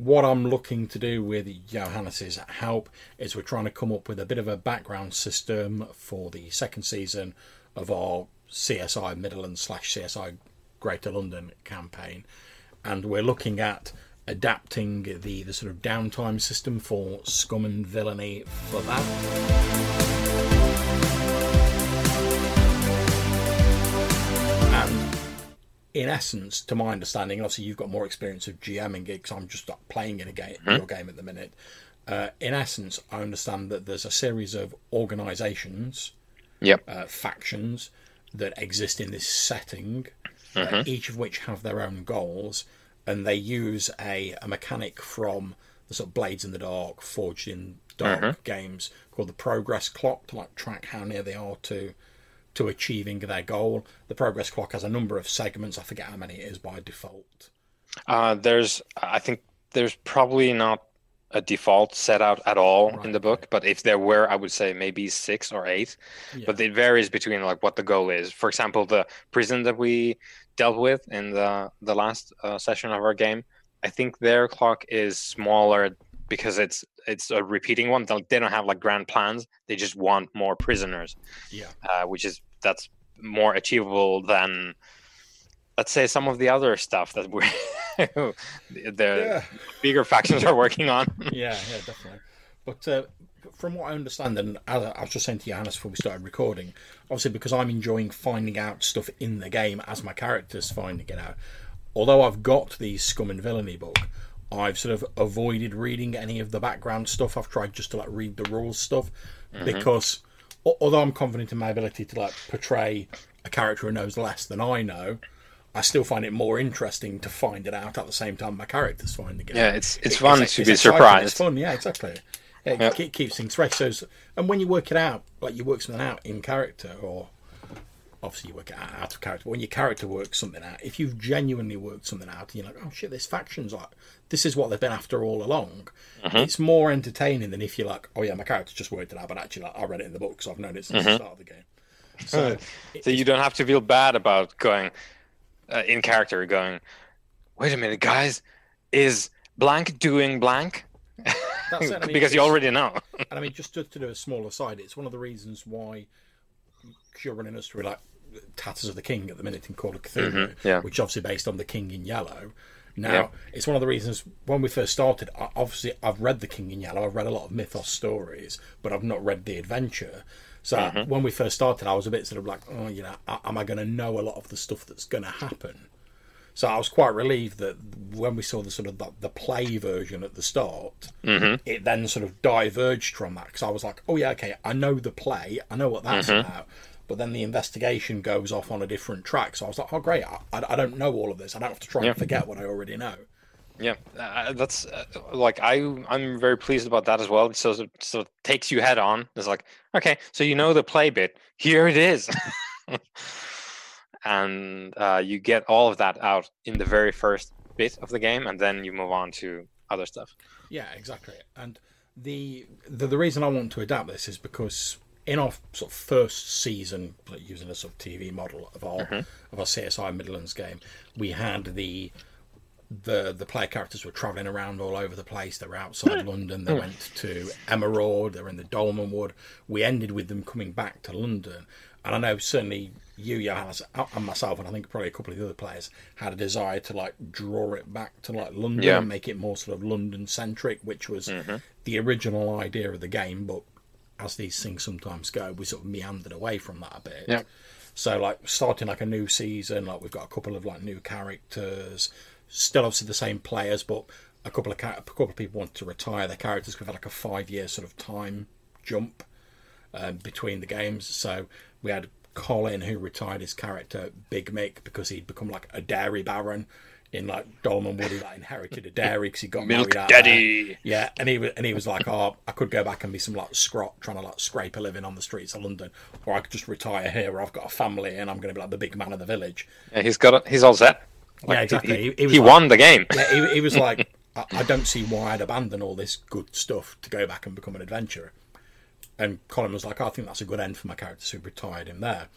what I'm looking to do with Johannes's help is we're trying to come up with a bit of a background system for the second season of our CSI Midderlands slash CSI Greater London campaign, and we're looking at adapting the, the sort of downtime system for scum and villainy for that. In essence, to my understanding, and obviously you've got more experience of GMing it because I'm just not playing in a game, your game at the minute. Uh, in essence, I understand that there's a series of organisations, Yep. uh, factions that exist in this setting, uh, each of which have their own goals, and they use a, a mechanic from the sort of Blades in the Dark, Forged in Dark games called the progress clock to like track how near they are to to achieving their goal. The progress clock has a number of segments. I forget how many it is by default. Uh, there's, I think there's probably not a default set out at all in the book, but if there were, I would say maybe six or eight. But it varies between like what the goal is. For example, the prison that we dealt with in the the last uh, session of our game, I think their clock is smaller because it's it's a repeating one. They they don't have like grand plans. They just want more prisoners, Yeah. uh, which is that's more achievable than let's say some of the other stuff that we're the bigger factions are working on. yeah, yeah, definitely. But uh, from what I understand, and as I was just saying to Johannes before we started recording, obviously because I'm enjoying finding out stuff in the game as my character's finding it out. Although I've got the Scum and Villainy book, I've sort of avoided reading any of the background stuff. I've tried just to like read the rules stuff because al- although I'm confident in my ability to like portray a character who knows less than I know, I still find it more interesting to find it out at the same time my character's finding it. Yeah, out. it's it's It- fun it's- to it's be surprised. It's fun, yeah, exactly. Yeah, it Yep. ke- keeps things fresh. So, and when you work it out, like you work something out in character, or obviously you work it out out of character. But when your character works something out, if you've genuinely worked something out, you're like, oh shit, this faction's like, this is what they've been after all along. Mm-hmm. It's more entertaining than if you're like, oh yeah, my character just worked it out, but actually, like, I read it in the book, so I've known it since Mm-hmm. the start of the game. So, So you don't have to feel bad about going uh, in character, going, wait a minute, guys, is blank doing blank? That's it, I mean, because you already know. And I mean, just to, to do a small aside, it's one of the reasons why you're running us through like Tatters of the King at the minute in Call of Cthulhu, Mm-hmm, yeah. which obviously based on the King in Yellow. Now, Yeah. it's one of the reasons when we first started. I- Obviously, I've read the King in Yellow. I've read a lot of mythos stories, but I've not read the adventure. So Mm-hmm. when we first started, I was a bit sort of like, oh, you know, am I going to know a lot of the stuff that's going to happen? So I was quite relieved that when we saw the sort of the, the play version at the start, it then sort of diverged from that because I was like, oh yeah, okay, I know the play, I know what that's about, but then the investigation goes off on a different track. So I was like, oh great, I, I don't know all of this. I don't have to try Yeah. and forget what I already know. Yeah, uh, that's uh, like I I'm very pleased about that as well. So it- so it takes you head on. It's like okay, so you know the play bit. Here it is, and uh, you get all of that out in the very first bit of the game, and then you move on to other stuff. Yeah, exactly. And the, the the reason I want to adapt this is because in our sort of first season, like using a sort of TV model of our mm-hmm. of our CSI Midderlands game, we had the the the player characters were travelling around all over the place. They were outside hmm. London. They hmm. went to Emerald. They were in the Dolmenwood. We ended with them coming back to London. And I know certainly you, Johannes, and myself, and I think probably a couple of the other players had a desire to like draw it back to like London Yeah. and make it more sort of London centric, which was mm-hmm. the original idea of the game. But as these things sometimes go, we sort of meandered away from that a bit. Yeah. So like starting like a new season, like we've got a couple of like new characters, still obviously the same players, but a couple of a couple of people want to retire their characters. We've had like a five year sort of time jump um, between the games. So we had Colin who retired his character Big Mick because he'd become like a dairy baron in like Dolmenwood. He like inherited a dairy because he got Milk married out there. Yeah, and he was and he was like, oh, I could go back and be some like scrot trying to like scrape a living on the streets of London, or I could just retire here where I've got a family and I'm going to be like the big man of the village. Yeah, he's got it. He's all set. Like, yeah, exactly. He, He, he was like- won the game. Yeah, he, he was like, I, I don't see why I'd abandon all this good stuff to go back and become an adventurer. And Colin was like, I think that's a good end for my character, so he retired him there.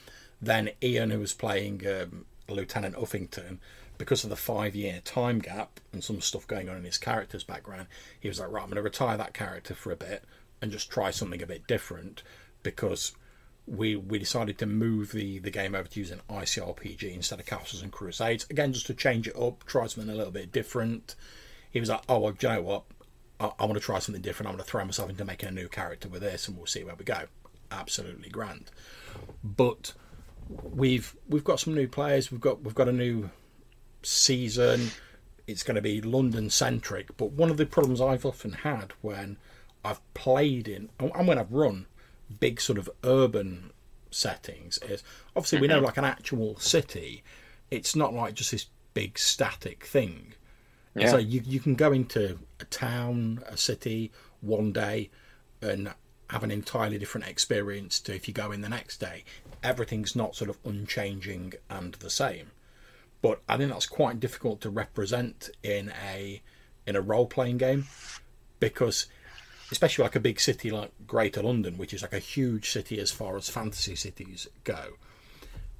Then Ian, who was playing um, Lieutenant Uffington, because of the five year time gap and some stuff going on in his character's background, he was like, right, I'm going to retire that character for a bit and just try something a bit different because we we decided to move the, the game over to using ICRPG instead of Castles and Crusades. Again, just to change it up, try something a little bit different. He was like, oh, well, you know what? I, I want to try something different. I'm going to throw myself into making a new character with this and we'll see where we go. Absolutely grand. But we've we've got some new players. We've got we've got a new season. It's going to be London centric. But one of the problems I've often had when I've played in and when I've run big sort of urban settings is obviously we know mm-hmm. like an actual city. It's not like just this big static thing. Yeah. So you you can go into a town, a city one day, and have an entirely different experience to if you go in the next day. Everything's not sort of unchanging and the same. But I think that's quite difficult to represent in a in a role playing game because especially like a big city like Greater London, which is like a huge city as far as fantasy cities go.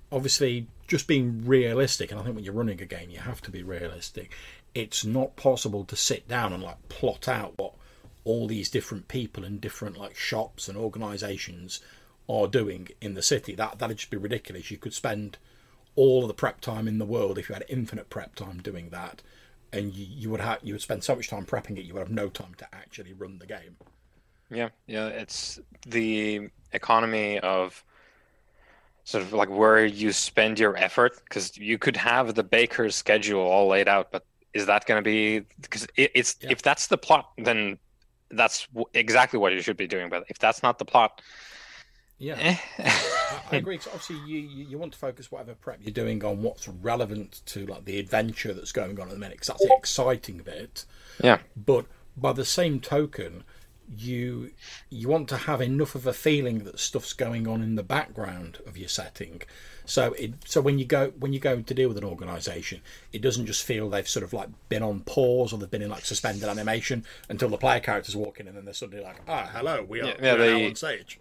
Obviously, just being realistic, and I think when you're running a game, you have to be realistic. It's not possible to sit down and like plot out what all these different people and different like shops and organisations are doing in the city. That that'd just be ridiculous. You could spend all of the prep time in the world if you had infinite prep time doing that, and you, you would have you would spend so much time prepping it, you would have no time to actually run the game. Yeah, yeah, it's the economy of sort of like where you spend your effort because you could have the baker's schedule all laid out, but is that going to be because it, it's yeah. if that's the plot, then that's exactly what you should be doing. But if that's not the plot, yeah, eh. I, I, agree. So obviously, you, you, you want to focus whatever prep you're doing on what's relevant to like the adventure that's going on at the minute, because that's the exciting bit. Yeah. But by the same token, you you want to have enough of a feeling that stuff's going on in the background of your setting. So it so when you go when you go to deal with an organisation, it doesn't just feel they've sort of like been on pause or they've been in like suspended animation until the player characters walk in and then they're suddenly like, ah, hello, we are, yeah, yeah, they, on stage.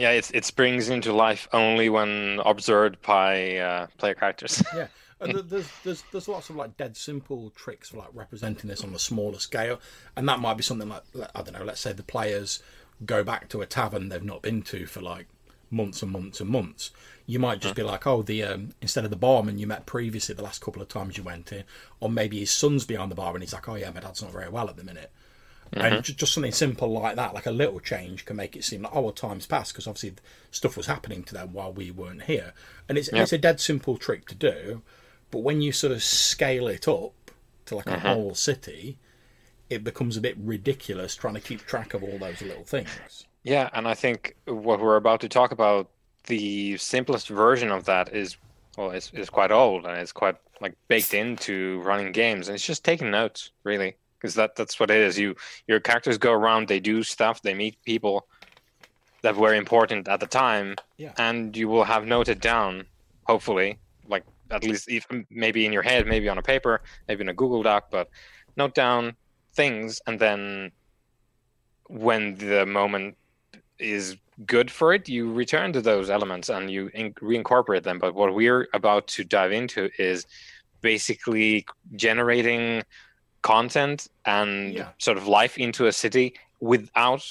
Yeah, it's, it springs into life only when observed by uh, player characters. yeah, and there's there's there's lots of like dead simple tricks for like representing this on a smaller scale, and that might be something like I don't know. Let's say the players go back to a tavern they've not been to for like months and months and months. You might just be like, oh, the um, instead of the barman you met previously the last couple of times you went in, or maybe his son's behind the bar and he's like, oh yeah, my dad's not very well at the minute. Mm-hmm. And just something simple like that, like a little change, can make it seem like oh, well, time's passed because obviously stuff was happening to them while we weren't here. And it's yep. it's a dead simple trick to do, but when you sort of scale it up to like a mm-hmm. whole city, it becomes a bit ridiculous trying to keep track of all those little things. Yeah, and I think what we're about to talk about, the simplest version of that is well, it's, it's quite old and it's quite like baked into running games, and it's just taking notes, really because that that's what it is. You your characters go around, they do stuff, they meet people that were important at the time, yeah. and you will have noted down, hopefully, like at least if, maybe in your head, maybe on a paper, maybe in a Google Doc, but note down things, and then when the moment is good for it, you return to those elements and you in- reincorporate them. But what we're about to dive into is basically generating content and yeah. sort of life into a city without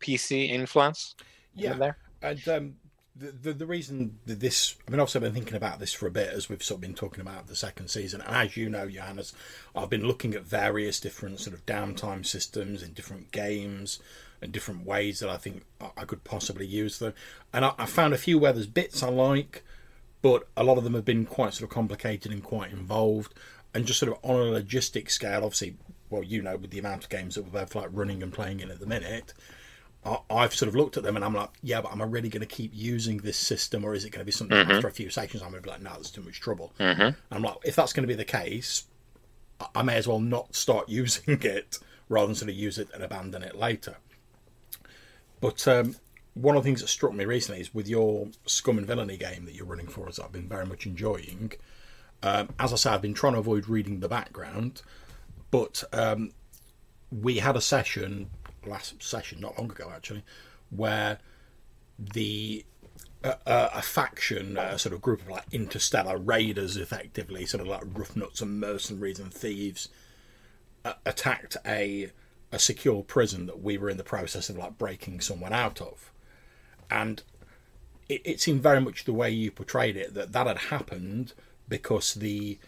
PC influence. Yeah, there. And um, the, the, the reason that this, I mean, obviously, I've been thinking about this for a bit as we've sort of been talking about the second season. And as you know, Johannes, I've been looking at various different sort of downtime systems in different games and different ways that I think I could possibly use them. And I, I found a few where there's bits I like, but a lot of them have been quite sort of complicated and quite involved and just sort of on a logistic scale, obviously, well, you know, with the amount of games that we're both like running and playing in at the minute, I, have sort of looked at them and I'm like, yeah, but am I really going to keep using this system, or is it going to be something mm-hmm. after a few sessions I'm going to be like, no, that's too much trouble. Mm-hmm. I'm like, if that's going to be the case, I may as well not start using it rather than sort of use it and abandon it later. But um, one of the things that struck me recently is with your Scum and Villainy game that you're running for us, I've been very much enjoying. Um, as I say, I've been trying to avoid reading the background, but um, we had a session last session, not long ago actually, where the a, a, faction, a sort of group of like interstellar raiders, effectively, sort of like rough nuts and mercenaries and thieves, uh, attacked a a secure prison that we were in the process of like breaking someone out of, and it, it seemed very much the way you portrayed it that that had happened because the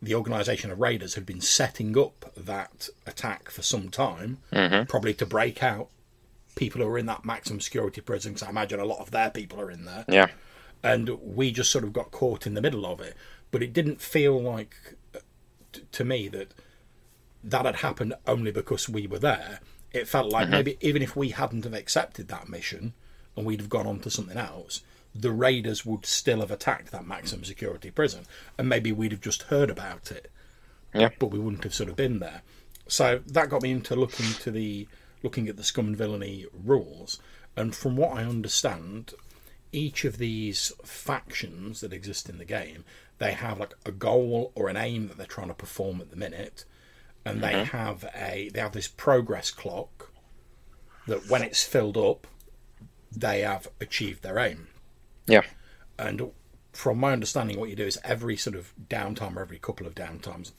the organisation of raiders had been setting up that attack for some time, mm-hmm. probably to break out people who are in that maximum security prison. Because I imagine a lot of their people are in there. Yeah, and we just sort of got caught in the middle of it. But it didn't feel like t- to me that that had happened only because we were there. It felt like mm-hmm. maybe even if we hadn't have accepted that mission and we'd have gone on to something else, the raiders would still have attacked that maximum security prison, and maybe we'd have just heard about it, yeah. but we wouldn't have sort of been there. So that got me into looking to the looking at the scum and villainy rules, and from what I understand, each of these factions that exist in the game, they have like a goal or an aim that they're trying to perform at the minute, and mm-hmm. they have a they have this progress clock that when it's filled up, they have achieved their aim. Yeah. And from my understanding, what you do is every sort of downtime or every couple of downtimes,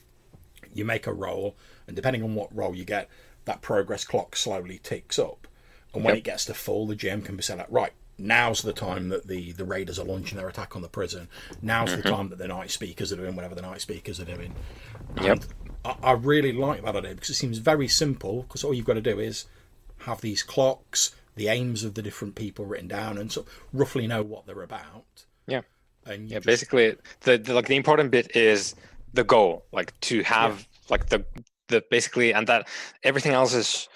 you make a roll, and depending on what roll you get, that progress clock slowly ticks up. And when yep. it gets to full, the GM can be set up right. Now's the time that the, the raiders are launching their attack on the prison. Now's mm-hmm. the time that the night speakers are doing whatever the night speakers are doing. And yep. I, I really like that idea because it seems very simple. Because all you've got to do is have these clocks, the aims of the different people written down, and so roughly know what they're about. Yeah. And yeah, just... basically, the, the, like the important bit is the goal, like to have yeah. like the the basically, and that everything else is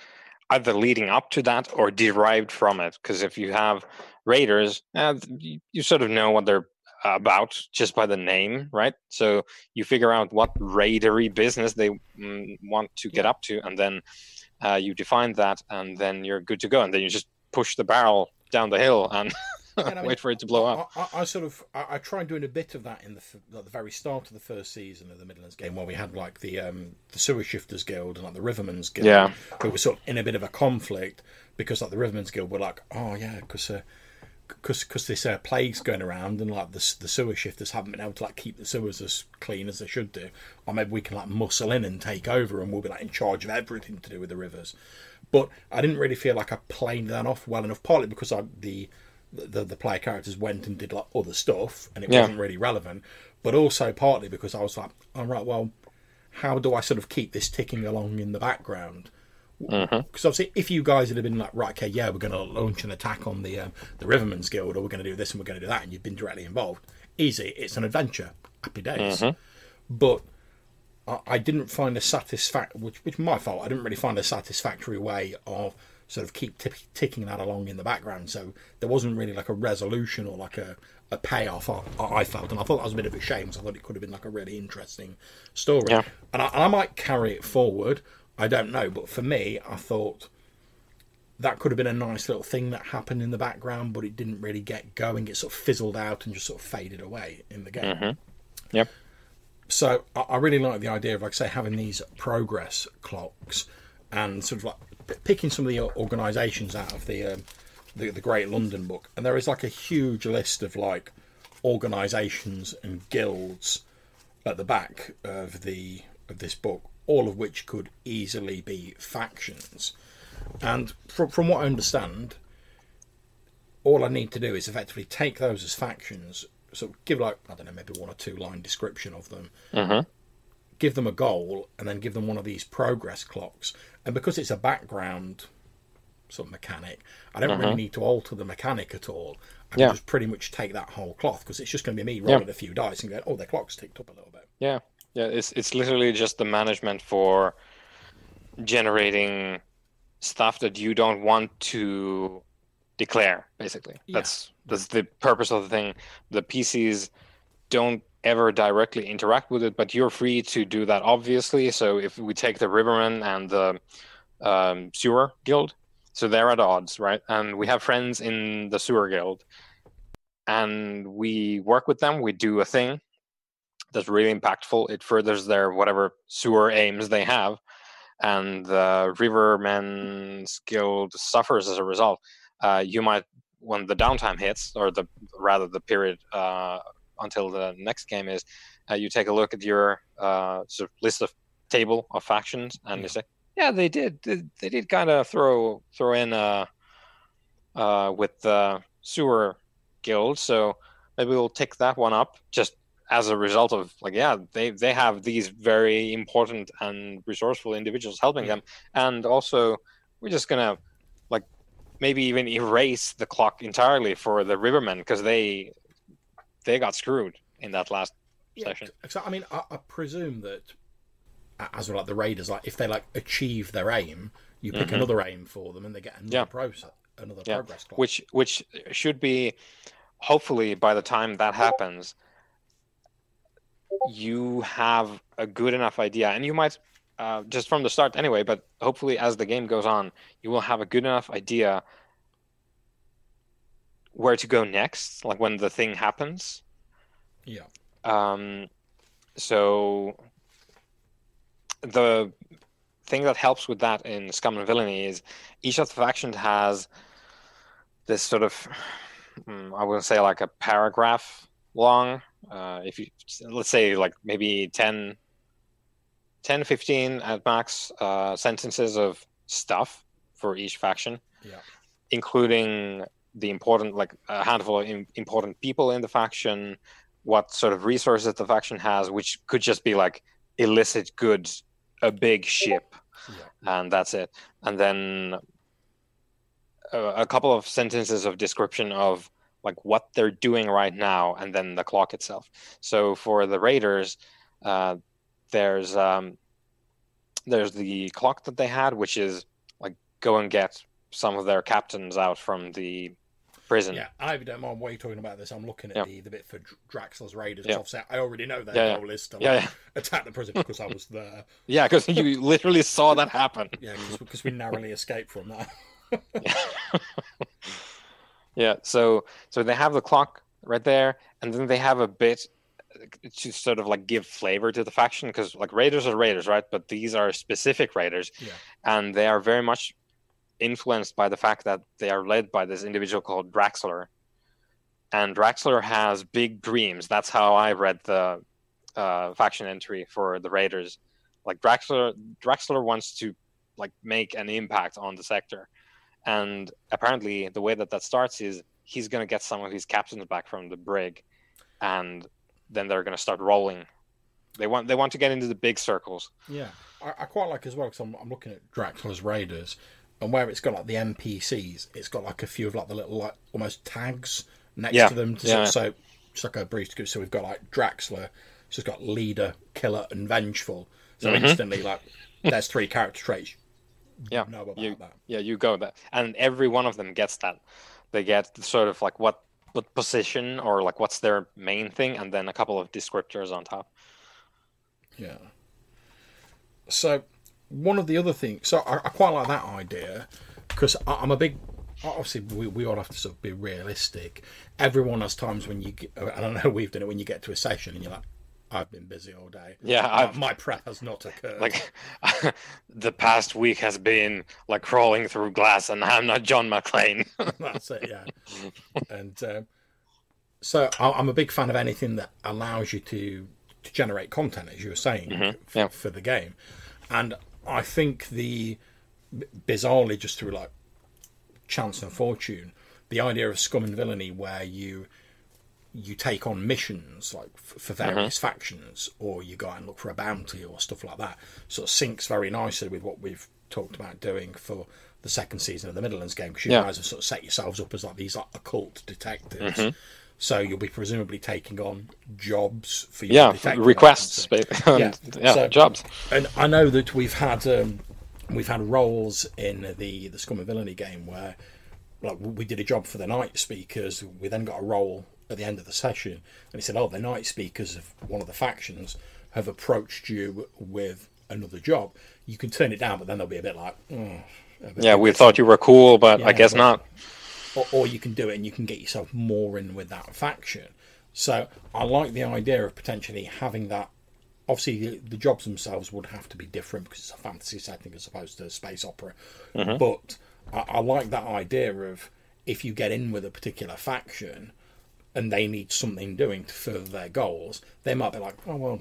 either leading up to that or derived from it. Because if you have raiders, uh, you, you sort of know what they're about just by the name, right? So you figure out what raidery business they mm, want to get up to, and then uh, you define that, and then you're good to go. And then you just push the barrel down the hill and I mean, wait for it to blow up. I, I sort of I, I, tried doing a bit of that in the at the very start of the first season of the Midderlands game, where we had like the um, the Sewer Shifters Guild and like the Rivermen's Guild, yeah, who were sort of in a bit of a conflict because like the Rivermen's Guild were like, oh yeah, because. Uh, because because this uh, plague's going around and like the the sewer shifters haven't been able to like keep the sewers as clean as they should do, or maybe we can like muscle in and take over and we'll be like in charge of everything to do with the rivers. But I didn't really feel like I played that off well enough, partly because I, the the the player characters went and did like other stuff and it yeah. wasn't really relevant, but also partly because I was like, all right, well, how do I sort of keep this ticking along in the background? Because mm-hmm. obviously, if you guys had been like, right, okay, yeah, we're going to launch an attack on the um, the Rivermen's Guild, or we're going to do this and we're going to do that, and you've been directly involved, easy, it's an adventure, happy days. Mm-hmm. But I, I, didn't find a satisfact, which which my fault. I didn't really find a satisfactory way of sort of keep t- ticking that along in the background. So there wasn't really like a resolution or like a, a payoff. I, I felt, and I thought that was a bit of a shame. So I thought it could have been like a really interesting story, yeah. and, I, and I might carry it forward. I don't know, but for me, I thought that could have been a nice little thing that happened in the background, but it didn't really get going. It sort of fizzled out and just sort of faded away in the game. Mm-hmm. Yep. So I, I really like the idea of, like, say, having these progress clocks and sort of like picking some of the organisations out of the, um, the the Great London Book, and there is like a huge list of like organisations and guilds at the back of the of this book all of which could easily be factions. And from, from what I understand, all I need to do is effectively take those as factions, so give like I don't know, maybe one or two line description of them, mm-hmm. give them a goal, and then give them one of these progress clocks. And because it's a background sort of mechanic, I don't mm-hmm. really need to alter the mechanic at all. I can just pretty much take that whole cloth because it's just going to be me rolling yeah. a few dice and going, oh, the clock's ticked up a little bit. Yeah, yeah, it's it's literally just the management for generating stuff that you don't want to declare. Basically, yeah. that's that's the purpose of the thing. The PCs don't ever directly interact with it, but you're free to do that. Obviously, so if we take the Rivermen and the um, Sewer Guild, so they're at odds, right? And we have friends in the Sewer Guild, and we work with them. We do a thing that's really impactful. It furthers their whatever sewer aims they have, and the Rivermen's Guild suffers as a result. Uh, you might when the downtime hits, or the rather the period uh, until the next game is, uh, you take a look at your uh, sort of list of table of factions, and yeah. you say, yeah, they did, they, they did kind of throw throw in uh, uh, with the sewer guild, so maybe we'll take that one up just as a result of like yeah they they have these very important and resourceful individuals helping them and also we're just gonna like maybe even erase the clock entirely for the rivermen because they they got screwed in that last yeah, session so i mean I, I, presume that as well like the raiders like if they like achieve their aim you pick mm-hmm. another aim for them and they get another yeah. process another yeah. progress clock. which which should be hopefully by the time that happens you have a good enough idea and you might uh, just from the start anyway but hopefully as the game goes on you will have a good enough idea where to go next like when the thing happens. Yeah. Um so the thing that helps with that in scum and villainy is each of the factions has this sort of hmm, i wouldn't say like a paragraph long uh, if you let's say like maybe 10 10 15 at max uh, sentences of stuff for each faction. Yeah. Including the important like a handful of important people in the faction what sort of resources the faction has which could just be like illicit goods a big ship yeah. and that's it. And then a, a couple of sentences of description of like what they're doing right now and then the clock itself. So for the raiders uh, there's um, there's the clock that they had which is like go and get some of their captains out from the prison. Yeah i don't mind why you're talking about this. I'm looking at yeah. the, the bit for draxler's raiders. Yeah. obviously i already know their yeah, goal is to like, yeah, attack the prison because i was there. Yeah because you literally saw that happen. Yeah because we narrowly escaped from that Yeah. So so they have the clock right there, and then they have a bit to sort of like give flavor to the faction because like raiders are raiders, right? But these are specific raiders, yeah. and they are very much influenced by the fact that they are led by this individual called Draxler. And Draxler has big dreams. That's how I read the uh, faction entry for the Raiders. Like Draxler, Draxler wants to like make an impact on the sector, and apparently, the way that that starts is he's going to get some of his captains back from the brig, and then they're going to start rolling. They want they want to get into the big circles. Yeah, I, I quite like as well because I'm, I'm looking at Draxler's Raiders, and where it's got like the NPCs, it's got like a few of like the little like almost tags next yeah. to them. To yeah. So just like a brief. So we've got like Draxler, so it's got leader, killer, and vengeful. So mm-hmm. instantly, like there's three character traits yeah. you, that. yeah you go there, and every one of them gets that. They get sort of like what what position or like what's their main thing and then a couple of descriptors on top. Yeah. So one of the other things so i, I quite like that idea because i'm a big obviously we, we all have to sort of be realistic. Everyone has times when you get, i don't know we've done it when you get to a session and you're like I've been busy all day. Yeah, my prep has not occurred. Like the past week has been like crawling through glass, and I'm not John McClane. That's it, yeah. and um, so I'm a big fan of anything that allows you to to generate content, as you were saying, mm-hmm. yeah. for the game. And I think the bizarrely, just through like chance and fortune, the idea of scum and villainy, where you you take on missions like for various mm-hmm. factions, or you go out and look for a bounty or stuff like that. Sort of syncs very nicely with what we've talked about doing for the second season of the Midderlands game because you yeah. guys have sort of set yourselves up as like these like occult detectives. Mm-hmm. So you'll be presumably taking on jobs for your yeah requests, yeah, yeah so, jobs. And I know that we've had um, we've had roles in the the Scum and Villainy game where like we did a job for the night speakers. We then got a role at the end of the session, and he said, "Oh, the night speakers of one of the factions have approached you with another job. You can turn it down, but then they'll be a bit like, oh, bit yeah, we thought you were cool, but yeah, I guess but, not." Or, or you can do it, and you can get yourself more in with that faction. So I like the idea of potentially having that. Obviously, the, the jobs themselves would have to be different because it's a fantasy setting as opposed to a space opera. Mm-hmm. But I, I like that idea of if you get in with a particular faction and they need something doing to further their goals, they might be like, oh well,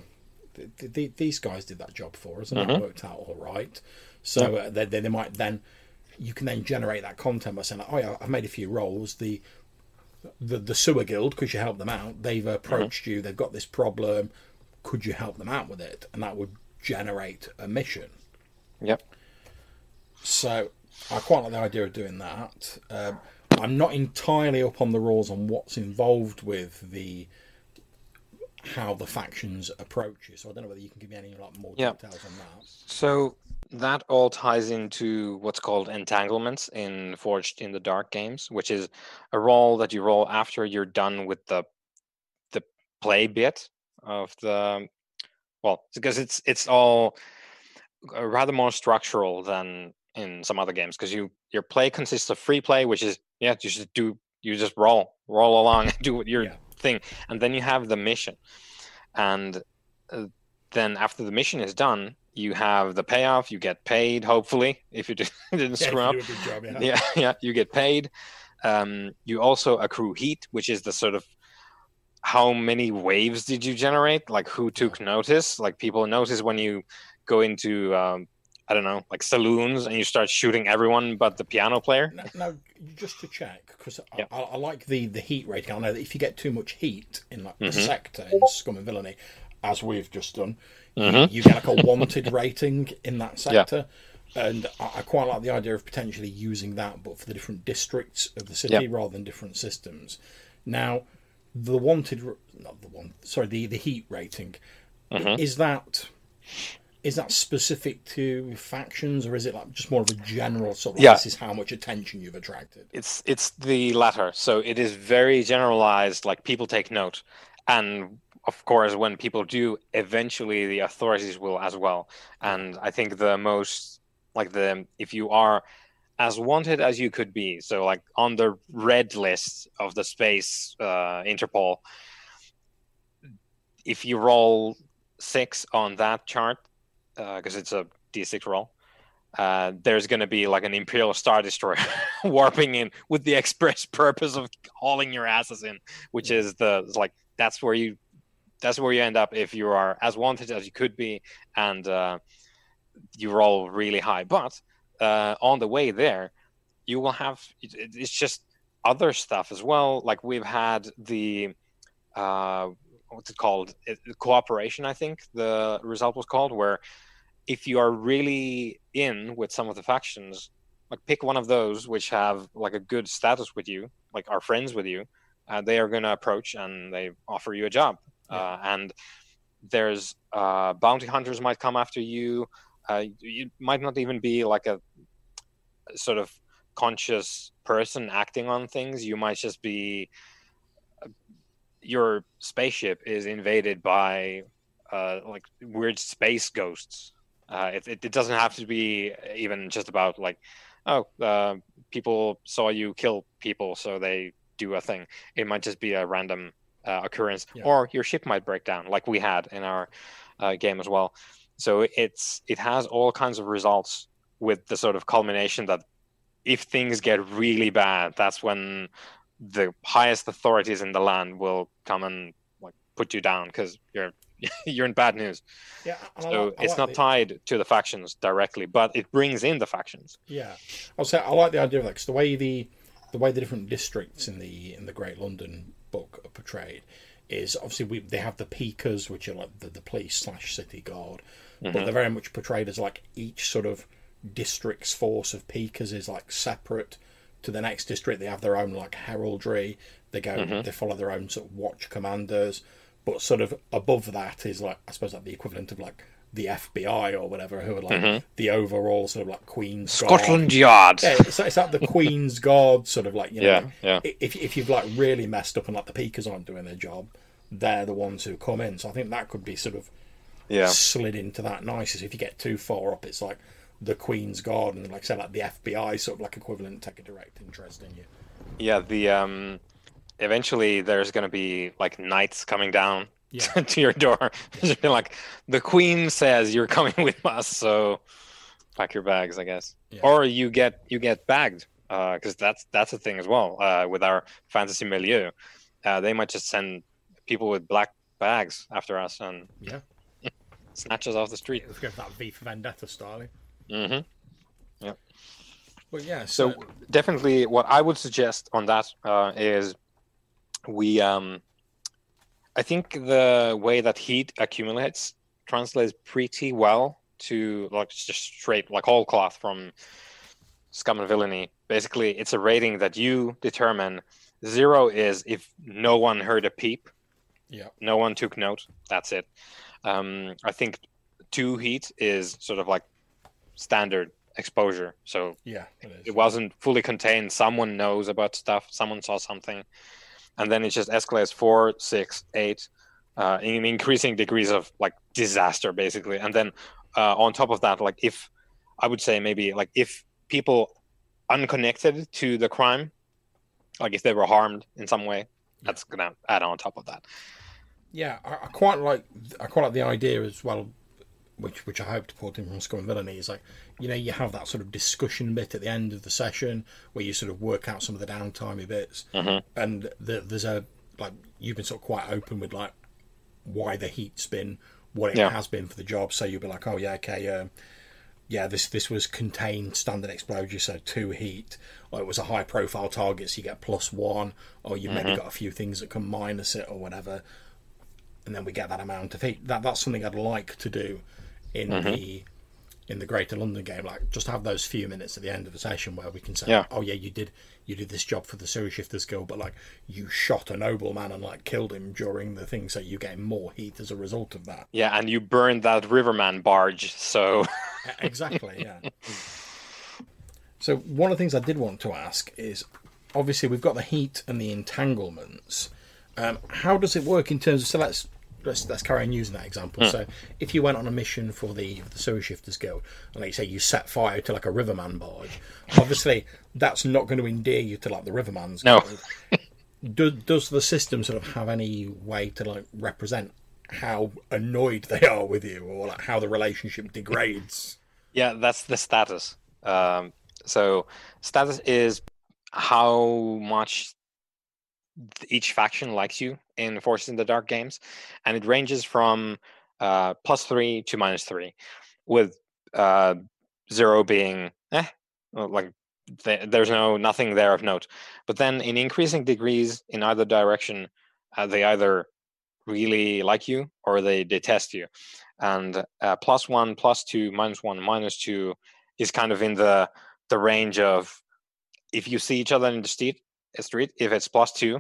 th- th- these guys did that job for us and that worked out all right. So uh, they, they might then you can then generate that content by saying, like, "Oh yeah, I've made a few roles." The the, the sewer guild, because you help them out, they've approached mm-hmm. you. They've got this problem. Could you help them out with it? And that would generate a mission. Yep. So I quite like the idea of doing that. Um, I'm not entirely up on the rules on what's involved with the how the factions approach you. So I don't know whether you can give me any like more yep. details on that. So that all ties into what's called entanglements in Forged in the Dark games, which is a roll that you roll after you're done with the the play bit of the well, because it's it's all uh, rather more structural than in some other games because you your play consists of free play, which is yeah, you just do you just roll roll along and do your yeah. thing, and then you have the mission, and uh, then after the mission is done, you have the payoff. You get paid, hopefully, if you didn't yeah, screw up. Job, yeah. yeah, yeah, you get paid. Um, you also accrue heat, which is the sort of how many waves did you generate? Like who took notice? Like people notice when you go into um, I don't know, like saloons, and you start shooting everyone but the piano player. No, no just to check because I, I, I, like the the heat rating. I know that if you get too much heat in like mm-hmm. the sector in Scum and Villainy, as we've just done, Mm-hmm. You, get like a wanted rating in that sector. Yeah. And I, I, quite like the idea of potentially using that, but for the different districts of the city rather than different systems. Now, the wanted, not the one, sorry, the, the heat rating, mm-hmm. is that is that specific to factions or is it like just more of a general sort of yeah. this is how much attention you've attracted it's it's the latter so it is very generalized like people take note and of course, when people do, eventually the authorities will as well. And I think the most like the if you are as wanted as you could be, so like on the red list of the space uh, Interpol, if you roll six on that chart, because uh, it's a d6 roll, uh, there's going to be like an Imperial Star Destroyer warping in with the express purpose of hauling your asses in, which is the like that's where you that's where you end up if you are as wanted as you could be and uh, you roll really high. But uh, on the way there, you will have it's just other stuff as well. Like we've had the uh, what's it called? It, cooperation, I think the result was called, where if you are really in with some of the factions, like pick one of those which have like a good status with you, like are friends with you, uh, they are going to approach and they offer you a job uh, and there's uh, bounty hunters might come after you. Uh, you might not even be like a sort of conscious person acting on things. You might just be uh, your spaceship is invaded by uh, like weird space ghosts. Uh, it, it, it, doesn't have to be even just about like, oh, uh, people saw you kill people, so they do a thing. It might just be a random uh, occurrence, yeah. or your ship might break down, like we had in our uh, game as well. So it's it has all kinds of results with the sort of culmination that if things get really bad, that's when the highest authorities in the land will come and like put you down because you're you're in bad news. Yeah, so like, it's like not the... tied to the factions directly, but it brings in the factions. Yeah, I'll say I like the idea of that because the way the the way the different districts in the in the Great London book are portrayed is obviously we, they have the peakers, which are like the, the police slash city guard, mm-hmm. but they're very much portrayed as like each sort of district's force of peakers is like separate to the next district. They have their own like heraldry. They go, mm-hmm. they follow their own sort of watch commanders, but sort of above that is like I suppose like the equivalent of like the FBI or whatever, who are like mm-hmm. the overall sort of like Queen's Scotland Guard. Yard. Yeah, it's, it's like the Queen's Guard, sort of like you know. Yeah, yeah. If if you've like really messed up and like the peakers aren't doing their job, they're the ones who come in. So I think that could be sort of yeah slid into that nicely. If you get too far up, it's like the Queen's Guard and like say like the FBI sort of like equivalent take a direct interest in you. Yeah, the um eventually there's going to be like knights coming down yeah. to your door. Yeah. like the queen says you're coming with us, so pack your bags, I guess. Yeah. Or you get you get bagged because uh, that's that's a thing as well uh, with our fantasy milieu. Uh, they might just send people with black bags after us and yeah, snatch us off the street. Let's go for that V for Vendetta style. Mm-hmm. Yeah. Well, yeah. So, so, definitely, what I would suggest on that uh, is we. Um, I think the way that heat accumulates translates pretty well to like just straight like whole cloth from scum and villainy. Basically, it's a rating that you determine. Zero is if no one heard a peep. Yeah. No one took note. That's it. Um, I think two heat is sort of like standard exposure. So yeah, it, it wasn't fully contained. Someone knows about stuff. Someone saw something, and then it just escalates four, six, eight, uh, in increasing degrees of like disaster, basically. And then uh, on top of that, like if I would say maybe like if people unconnected to the crime, like if they were harmed in some way, that's gonna add on top of that. Yeah, I, I, quite like I quite like the idea as well, which which I hope to put in from Scum and Villainy is like you know you have that sort of discussion bit at the end of the session where you sort of work out some of the downtimey bits, mm-hmm. and the, there's a like you've been sort of quite open with like why the heat's been what it yeah. has been for the job. So you'll be like, oh yeah, okay, um, yeah, this this was contained standard explosive, so two heat. Or it was a high profile target, so you get plus one. Or you've mm-hmm. maybe got a few things that can minus it or whatever. And then we get that amount of heat. That that's something I'd like to do in mm-hmm. the in the Greater London game. Like just have those few minutes at the end of the session where we can say, yeah. "Oh yeah, you did you did this job for the Sewer Shifters Guild, but like you shot a nobleman and like killed him during the thing, so you get more heat as a result of that." Yeah, and you burned that Riverman barge, so exactly, yeah. so one of the things I did want to ask is, obviously we've got the heat and the entanglements. Um, how does it work in terms of so let's let's let's carry on using that example. Hmm. So, if you went on a mission for the the sewer shifters guild, and like you say, you set fire to like a riverman barge, obviously that's not going to endear you to like the riverman's. No. Do, does the system sort of have any way to like represent how annoyed they are with you, or like how the relationship degrades? Yeah, that's the status. Um, so status is how much each faction likes you in Forged in the Dark games, and it ranges from uh, plus three to minus three, with uh, zero being eh, like th- there's no nothing there of note. But then in increasing degrees in either direction, uh, they either really like you or they detest you. And uh, plus one, plus two, minus one, minus two is kind of in the the range of if you see each other in the street, street if it's plus two,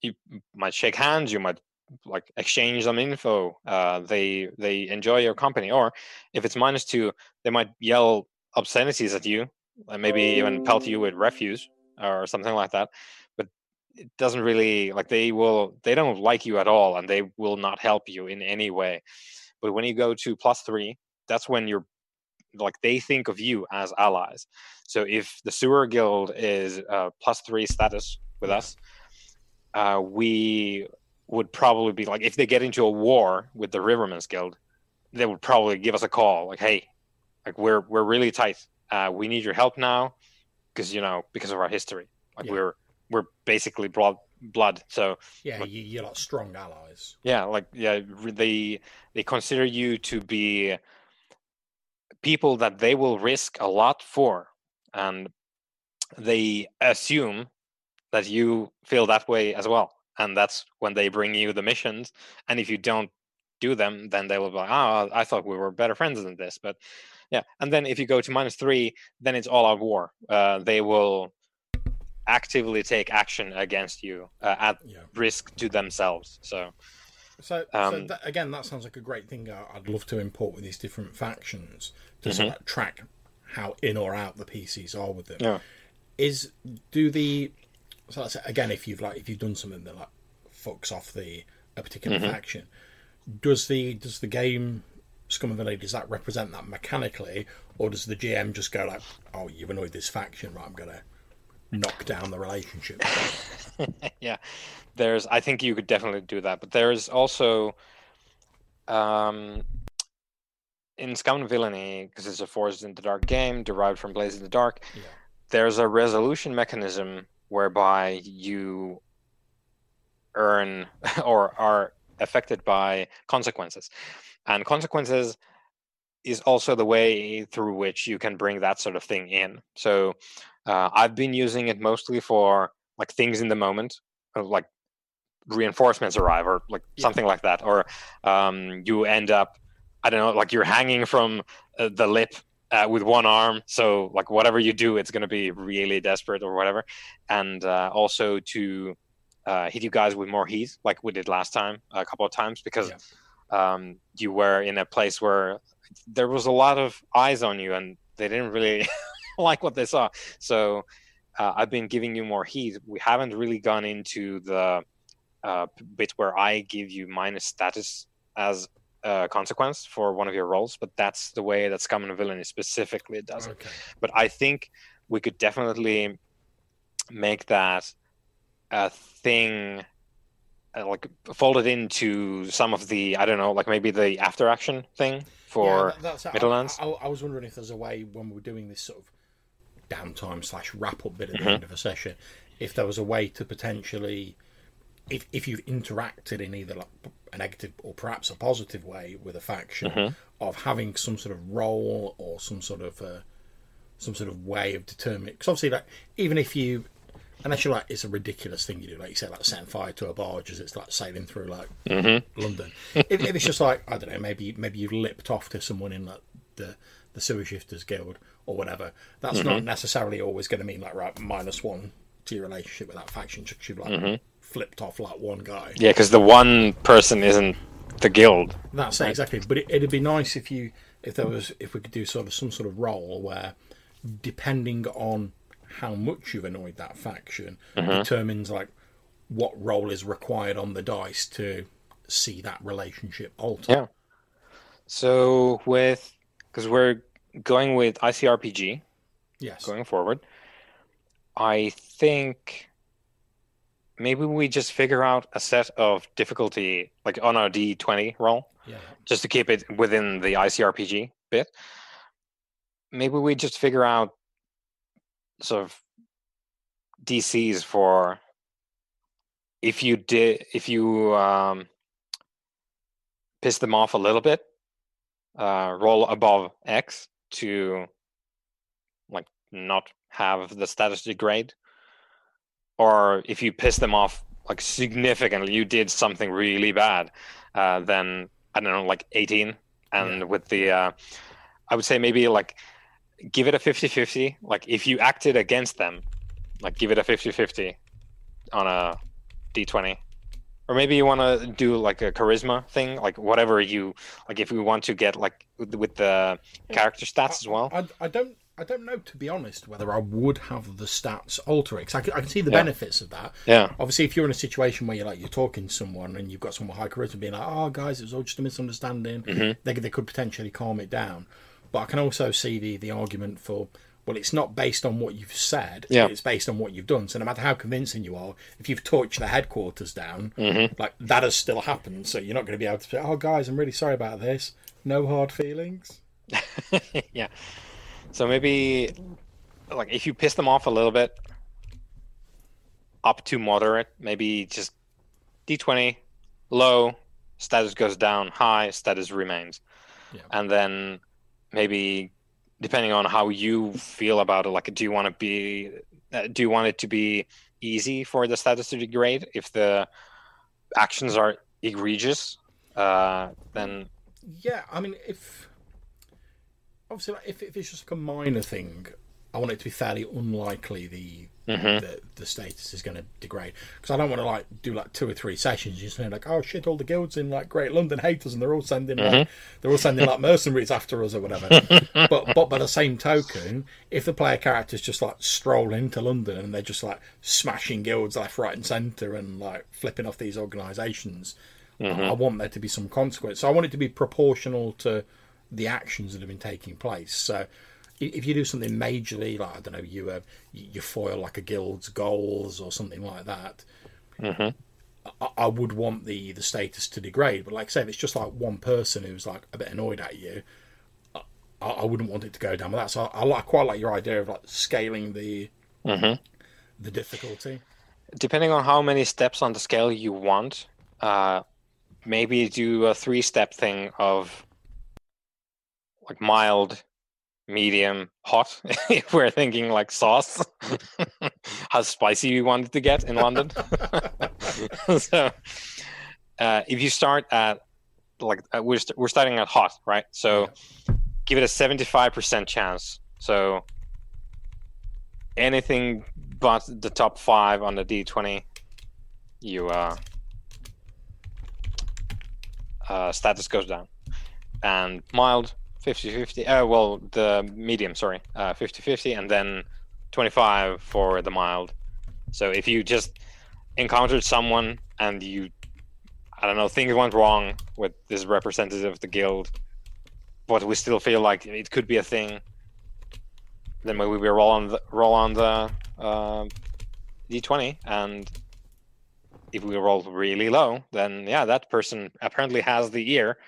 you might shake hands you might like exchange some info uh, they they enjoy your company or if it's minus two they might yell obscenities at you and maybe even pelt you with refuse or something like that but it doesn't really like they will they don't like you at all and they will not help you in any way. But when you go to plus three that's when you're like they think of you as allies so if the sewer guild is uh, plus three status with us uh, we would probably be like if they get into a war with the Rivermen's Guild, they would probably give us a call like, "Hey, like we're we're really tight. Uh, we need your help now because you know because of our history. Like yeah. we're we're basically blood blood. So yeah, like, you, you're like strong allies. Yeah, like yeah, they they consider you to be people that they will risk a lot for, and they assume that you feel that way as well and that's when they bring you the missions and if you don't do them then they will be like oh i thought we were better friends than this but yeah and then if you go to minus three then it's all out war uh, they will actively take action against you uh, at yeah. risk to themselves so so, um, so that, again that sounds like a great thing i'd love to import with these different factions to mm-hmm. sort of track how in or out the pcs are with them yeah. is do the so that's again if you've like if you've done something that like fucks off the a particular mm-hmm. faction does the does the game Scum and Villainy, does that represent that mechanically or does the gm just go like oh you've annoyed this faction right i'm gonna knock down the relationship. Yeah. There's i think you could definitely do that but there's also um in scum and villainy because it's a forged in the dark game derived from Blades in the Dark yeah. there's a resolution mechanism whereby you earn or are affected by consequences. And consequences is also the way through which you can bring that sort of thing in. So uh, I've been using it mostly for like things in the moment, uh, like reinforcements arrive or like yeah. something like that, or um, you end up, I don't know, like you're hanging from uh, the lip uh, with one arm. So like whatever you do, it's going to be really desperate or whatever. And uh, also to uh, hit you guys with more heat, like we did last time, a couple of times, because yeah. um, you were in a place where there was a lot of eyes on you, and they didn't really like what they saw. So uh, I've been giving you more heat. We haven't really gone into the uh, bit where I give you minus status as a consequence for one of your rolls, but that's the way that Scum and Villainy specifically does okay. it. But I think we could definitely make that a thing uh, like folded into some of the I don't know, like maybe the after action thing for yeah, Midderlands. I, I, I, was wondering if there's a way when we're doing this sort of downtime slash wrap up bit at the mm-hmm. end of a session, if there was a way to potentially, if if you've interacted in either like a negative or perhaps a positive way with a faction, mm-hmm. of having some sort of role or some sort of uh, some sort of way of determining. Because obviously, like even if you unless you're like it's a ridiculous thing you do, like you said, like setting fire to a barge as it's like sailing through like mm-hmm. London. if, if, it's just like I don't know, maybe maybe you've lipped off to someone in like the the sewer shifters guild or whatever. That's mm-hmm. not necessarily always going to mean like right minus one to your relationship with that faction because you've like mm-hmm. flipped off like one guy. Yeah, because the one person isn't the guild. That's it, exactly. But it, it'd be nice if you if there was if we could do sort of some sort of role where depending on how much you've annoyed that faction mm-hmm. determines like what role is required on the dice to see that relationship alter. Yeah. So with because we're going with ICRPG, yes, going forward, I think maybe we just figure out a set of difficulty like on our D20 roll, yeah, just to keep it within the ICRPG bit. Maybe we just figure out sort of DCs for if you did if you um, piss them off a little bit, uh, roll above X to like not have the status degrade, or if you piss them off like significantly, you did something really bad, uh, then I don't know, like 18, and yeah. with the uh, I would say maybe like give it a 50-50 like if you acted against them like give it a 50-50 on a d20 or maybe you want to do like a charisma thing like whatever you like if we want to get like with the character stats as well. I, I, don't i don't know to be honest whether i would have the stats alter it I, can, I can see the yeah. benefits of that. Yeah. Obviously if you're in a situation where you're like you're talking to someone and you've got someone high charisma being like oh guys it was all just a misunderstanding mm-hmm. they, they could potentially calm it down but I can also see the the argument for well, it's not based on what you've said. Yeah. It's based on what you've done. So no matter how convincing you are, if you've torched the headquarters down, mm-hmm. like that has still happened. So you're not going to be able to say, "Oh, guys, I'm really sorry about this." No hard feelings. yeah. So maybe, like, if you piss them off a little bit, up to moderate, maybe just D20, low, status goes down, high, status remains, yeah. and then maybe depending on how you feel about it like do you want to be uh, do you want it to be easy for the status to degrade? If the actions are egregious uh, then yeah i mean if obviously if, if it's just like a minor thing i want it to be fairly unlikely the mm-hmm. the, the status is going to degrade because I don't want to like do like two or three sessions. You say like, oh shit, all the guilds in like Great London hate us, and they're all sending mm-hmm. like they're all sending like mercenaries after us or whatever. but but by the same token, if the player characters just like stroll into London and they're just like smashing guilds left, right, and centre and like flipping off these organisations, mm-hmm. I, I want there to be some consequence. So I want it to be proportional to the actions that have been taking place. So if you do something majorly, like I don't know, you uh, you foil like a guild's goals or something like that, mm-hmm. I, I, would want the the status to degrade. But like I say, if it's just like one person who's like a bit annoyed at you, I, I, wouldn't want it to go down. But that's I, I, like quite like your idea of like scaling the mm-hmm. the difficulty. Depending on how many steps on the scale you want, uh, maybe do a three step thing of like mild, medium, hot. if we're thinking like sauce, how spicy we wanted to get in London. so uh, if you start at like uh, we're st- we're starting at hot, right? So yeah. give it a seventy five percent chance. So anything but the top five on the D twenty, you uh, uh, status goes down, and mild 50-50. Uh, well, the medium, sorry, uh, 50-50, and then 25 for the mild. So if you just encountered someone and you I don't know, things went wrong with this representative of the guild, but we still feel like it could be a thing. Then maybe we roll on the roll on the uh, d20, and if we roll really low, then yeah, that person apparently has the ear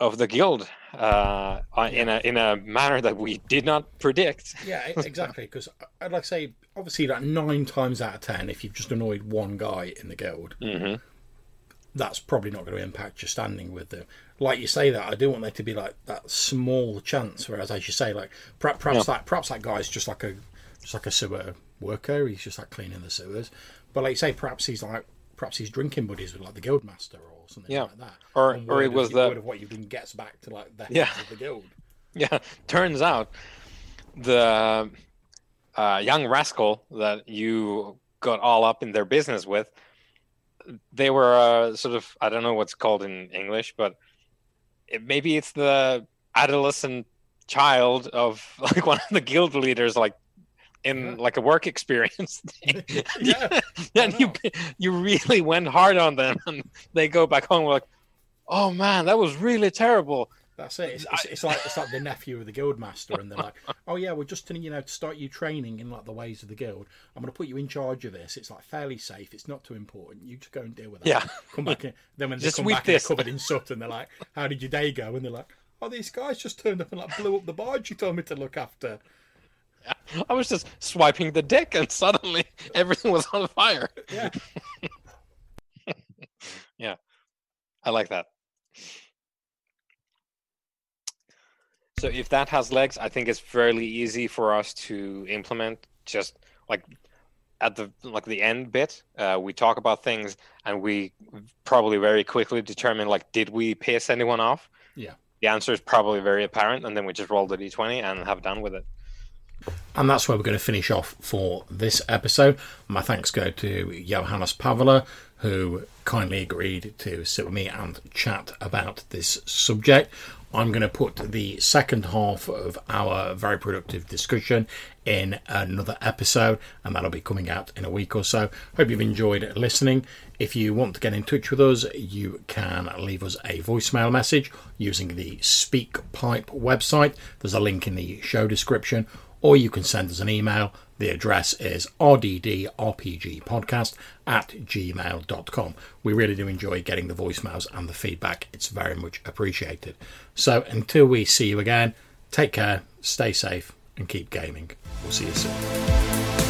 of the guild uh, in a in a manner that we did not predict. Yeah, exactly. Because I'd like to say, obviously, like nine times out of ten, if you've just annoyed one guy in the guild, mm-hmm that's probably not going to impact your standing with them. Like you say that, I do want there to be like that small chance. Whereas, as you say, like perhaps, perhaps yeah. that perhaps that guy's just like a just like a sewer worker. He's just like cleaning the sewers. But like you say, perhaps he's like perhaps he's drinking buddies with like the guild master or something yeah. like that. Or or it was the of what you've done gets back to like the yeah. of the guild. Yeah, turns out the uh, young rascal that you got all up in their business with they were uh, sort of I don't know what's called in English, but it, maybe it's the adolescent child of like one of the guild leaders, like in yeah. like a work experience. yeah, and you you really went hard on them, and they go back home like, "Oh man, that was really terrible." That's it. It's, it's, it's, like it's like the nephew of the guild master, and they're like, "Oh yeah, we're just you know to start you training in like the ways of the guild. I'm going to put you in charge of this. It's like fairly safe. It's not too important. You just go and deal with that. Yeah. Come back. In, then when they just come back, this. they're covered in soot, and they're like, "How did your day go?" And they're like, "Oh, these guys just turned up and like blew up the barge you told me to look after." I was just swiping the deck, and suddenly everything was on fire. Yeah. yeah, I like that. So if that has legs, I think it's fairly easy for us to implement. Just like at the like the end bit, uh, we talk about things, and we probably very quickly determine like, did we piss anyone off? Yeah. The answer is probably very apparent, and then we just roll the d20 and have done with it. And that's where we're going to finish off for this episode. My thanks go to Johannes Paavola, who kindly agreed to sit with me and chat about this subject. I'm going to put the second half of our very productive discussion in another episode, and that'll be coming out in a week or so. Hope you've enjoyed listening. If you want to get in touch with us, you can leave us a voicemail message using the SpeakPipe website. There's a link in the show description, or you can send us an email the address is rddrpgpodcast at gmail.com. We really do enjoy getting the voicemails and the feedback. It's very much appreciated. So until we see you again, take care, stay safe, and keep gaming. We'll see you soon.